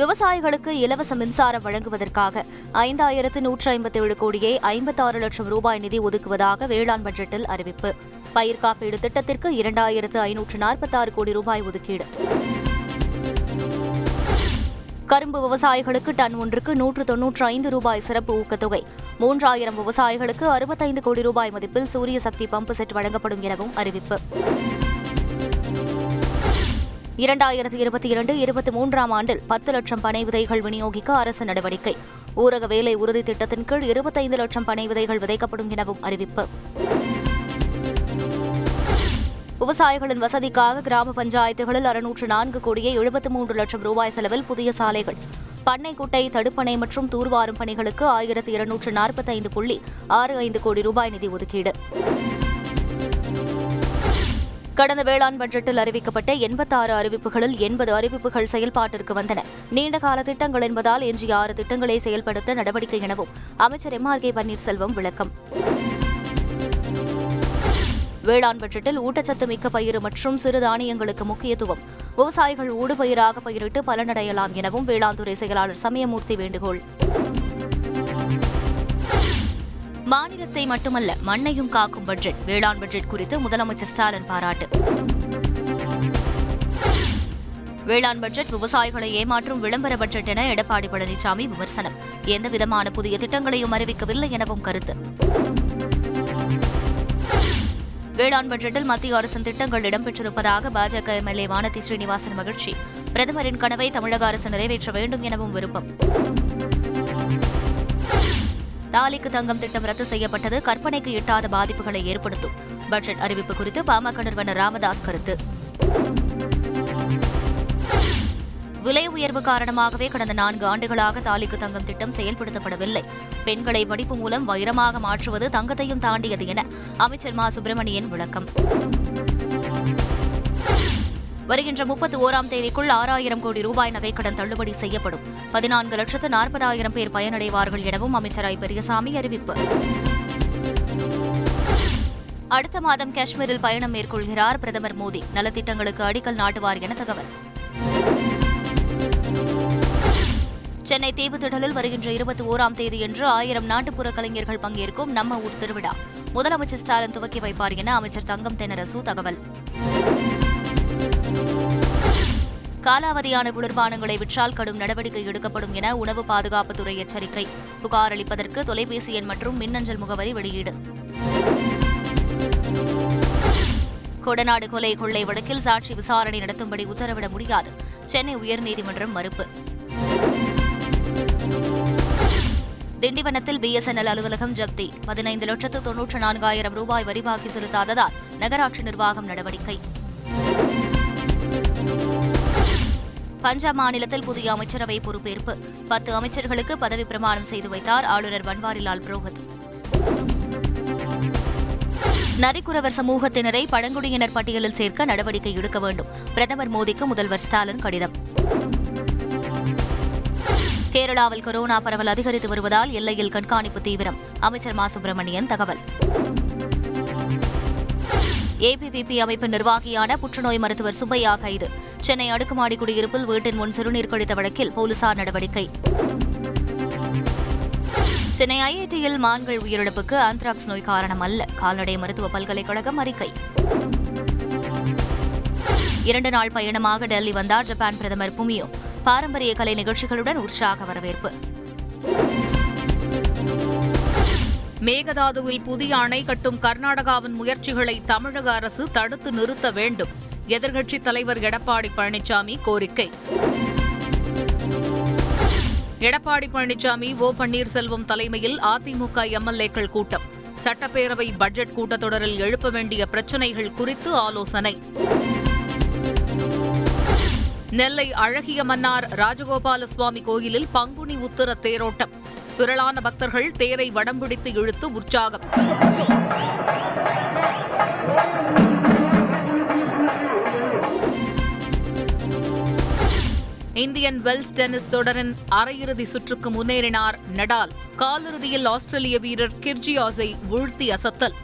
விவசாயிகளுக்கு இலவச மின்சாரம் வழங்குவதற்காக ஐந்தாயிரத்து நூற்று ஐம்பத்தேழு கோடியே ஐம்பத்தாறு லட்சம் ரூபாய் நிதி ஒதுக்குவதாக வேளாண் பட்ஜெட்டில் அறிவிப்பு. பயிர் காப்பீடு திட்டத்திற்கு இரண்டாயிரத்து ஐநூற்று நாற்பத்தாறு கோடி ரூபாய் ஒதுக்கீடு. கரும்பு விவசாயிகளுக்கு டன் ஒன்றுக்கு நூற்று தொன்னூற்று ஐந்து ரூபாய் சிறப்பு ஊக்கத்தொகை. மூன்றாயிரம் விவசாயிகளுக்கு அறுபத்தைந்து கோடி ரூபாய் மதிப்பில் சூரிய சக்தி பம்பு செட் வழங்கப்படும் எனவும் அறிவிப்பு. இரண்டாயிரத்தி இருபத்தி இரண்டு இருபத்தி மூன்றாம் ஆண்டில் பத்து லட்சம் பனை விதைகள் விநியோகிக்க அரசு நடவடிக்கை. ஊரக வேலை உறுதி திட்டத்தின் கீழ் இருபத்தைந்து லட்சம் பனை விதைகள் விதைக்கப்படும் எனவும் அறிவிப்பு. விவசாயிகளின் வசதிக்காக கிராம பஞ்சாயத்துகளில் அறுநூற்று நான்கு கோடியே எழுபத்து மூன்று லட்சம் ரூபாய் செலவில் புதிய சாலைகள். பண்ணை குட்டை தடுப்பணை மற்றும் தூர்வாரும் பணிகளுக்கு ஆயிரத்து இருநூற்று நாற்பத்தைந்து புள்ளி ஆறு ஐந்து கோடி ரூபாய் நிதி ஒதுக்கீடு. கடந்த வேளாண் பட்ஜெட்டில் அறிவிக்கப்பட்ட எண்பத்தாறு அறிவிப்புகளில் எண்பது அறிவிப்புகள் செயல்பாட்டிற்கு வந்தன. நீண்டகால திட்டங்கள் என்பதால் எஞ்சிய ஆறு திட்டங்களை செயல்படுத்த நடவடிக்கை எனவும் அமைச்சர் எம் ஆர் கே பன்னீர்செல்வம் விளக்கம். வேளாண் பட்ஜெட்டில் ஊட்டச்சத்து மிக்க பயிர் மற்றும் சிறு தானியங்களுக்கு முக்கியத்துவம். விவசாயிகள் ஊடுபயிராக பயிரிட்டு பலனடையலாம் எனவும் வேளாண் துறை செயலாளர் சமயமூர்த்தி வேண்டுகோள். மாநிலத்தை மட்டுமல்ல மண்ணையும் காக்கும் பட்ஜெட் வேளாண் பட்ஜெட் குறித்து முதலமைச்சர் ஸ்டாலின் பாராட்டு. வேளாண் பட்ஜெட் விவசாயிகளை ஏமாற்றும் விளம்பர பட்ஜெட் என எடப்பாடி பழனிசாமி விமர்சனம். எந்தவிதமான புதிய திட்டங்களையும் அறிவிக்கவில்லை எனவும் கருத்து. வேளாண் பட்ஜெட்டில் மத்திய அரசின் திட்டங்கள் இடம்பெற்றிருப்பதாக பாஜக எம்எல்ஏ வானதி ஸ்ரீனிவாசன் மகிழ்ச்சி. பிரதமரின் கனவை தமிழக அரசு நிறைவேற்ற வேண்டும் எனவும் விருப்பம். தாலிக்கு தங்கம் திட்டம் ரத்து செய்யப்பட்டது. கற்பனைக்கு எட்டாத பாதிப்புகளை ஏற்படுத்தும். பட்ஜெட் அறிவிப்பு குறித்து பாமக நிறுவனர் ராமதாஸ் கருத்து. விலை உயர்வு காரணமாகவே கடந்த நான்கு ஆண்டுகளாக தாலிக்கு தங்கம் திட்டம் செயல்படுத்தப்படவில்லை. பெண்களை படிப்பு மூலம் வைரமாக மாற்றுவது தங்கத்தையும் தாண்டியது என அமைச்சர் மா. சுப்பிரமணியன் விளக்கம். வருகின்ற முப்பத்தி ஓராம் தேதிக்குள் ஆறாயிரம் கோடி ரூபாய் நகைக்கடன் தள்ளுபடி செய்யப்படும். பதினான்கு லட்சத்து நாற்பதாயிரம் பேர் பயனடைவார்கள் எனவும் அமைச்சர் ஐ பெரியசாமி அறிவிப்பு. அடுத்த மாதம் காஷ்மீரில் பயணம் மேற்கொள்கிறார் பிரதமர் மோடி. நலத்திட்டங்களுக்கு அடிக்கல் நாட்டுவார் என தகவல். சென்னை தீவுத்திடலில் வருகின்ற இருபத்தி ஓராம் தேதியன்று ஆயிரம் நாட்டுப்புற கலைஞர்கள் பங்கேற்கும் நம்ம ஊர் திருவிழா. முதலமைச்சர் ஸ்டாலின் துவக்கி வைப்பார் என அமைச்சர் தங்கம் தென்னரசு தகவல். காலாவதியான குளிர்பானங்களை விற்றால் கடும் நடவடிக்கை எடுக்கப்படும் என உணவு பாதுகாப்புத்துறை எச்சரிக்கை. புகார் அளிப்பதற்கு தொலைபேசி எண் மற்றும் மின்னஞ்சல் முகவரி வெளியீடு. கொடநாடு கொலை கொள்ளை வழக்கில் சாட்சி விசாரணை நடத்தும்படி உத்தரவிட முடியாது. சென்னை உயர்நீதிமன்றம் மறுப்பு. திண்டிவனத்தில் பிஎஸ்என்எல் அலுவலகம் ஜப்தி. பதினைந்து லட்சத்து தொன்னூற்று நான்காயிரம் ரூபாய் வரிவாக்கி செலுத்தாததால் நகராட்சி நிர்வாகம் நடவடிக்கை. பஞ்சாப் மாநிலத்தில் புதிய அமைச்சரவை பொறுப்பேற்பு. பத்து அமைச்சர்களுக்கு பதவி பிரமாணம் செய்து வைத்தார் ஆளுநர் பன்வாரிலால் புரோஹித். நரிக்குறவர் சமூகத்தினரை பழங்குடியினர் பட்டியலில் சேர்க்க நடவடிக்கை எடுக்க வேண்டும். பிரதமர் மோடிக்கு முதல்வர் ஸ்டாலின் கடிதம். கேரளாவில் கொரோனா பரவல் அதிகரித்து வருவதால் எல்லையில் கண்காணிப்பு தீவிரம். அமைச்சர் மா. சுப்பிரமணியன் தகவல். ஏபிவிபி அமைப்பு நிர்வாகியான புற்றுநோய் மருத்துவர் சுப்பையா கைது சென்னை அடுக்குமாடி குடியிருப்பில் வீட்டின் முன் சிறுநீர் கழித்த வழக்கில் போலீசார் நடவடிக்கை. சென்னை ஐஐடியில் மான்கள் உயிரிழப்புக்கு ஆந்த்ராக்ஸ் நோய் காரணம் அல்ல. கால்நடை மருத்துவ பல்கலைக்கழகம் அறிக்கை. இரண்டு நாள் பயணமாக டெல்லி வந்தார் ஜப்பான் பிரதமர் புமியோ. பாரம்பரிய கலை நிகழ்ச்சிகளுடன் உற்சாக வரவேற்பு. மேகதாதுவில் புதிய அணை கட்டும் கர்நாடகாவின் முயற்சிகளை தமிழக அரசு தடுத்து நிறுத்த வேண்டும். எதிர்க்கட்சித் தலைவர் எடப்பாடி பழனிசாமி கோரிக்கை. எடப்பாடி பழனிசாமி ஓ பன்னீர்செல்வம் தலைமையில் அதிமுக எம்எல்ஏக்கள் கூட்டம். சட்டப்பேரவை பட்ஜெட் கூட்டத்தொடரில் எழுப்ப வேண்டிய பிரச்சினைகள் குறித்து ஆலோசனை. நெல்லை அழகிய மன்னார் ராஜகோபால சுவாமி கோயிலில் பங்குனி உத்தர தேரோட்டம். திரளான பக்தர்கள் தேரை வடம் பிடித்து இழுத்து உற்சாகம். இந்தியன் வெல்ஸ் டென்னிஸ் தொடரின் அரையிறுதி சுற்றுக்கு முன்னேறினார் நடால். காலிறுதியில் ஆஸ்திரேலிய வீரர் கிர்ஜியாஸை வீழ்த்தி அசத்தல்.